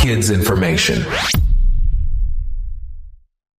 kids information.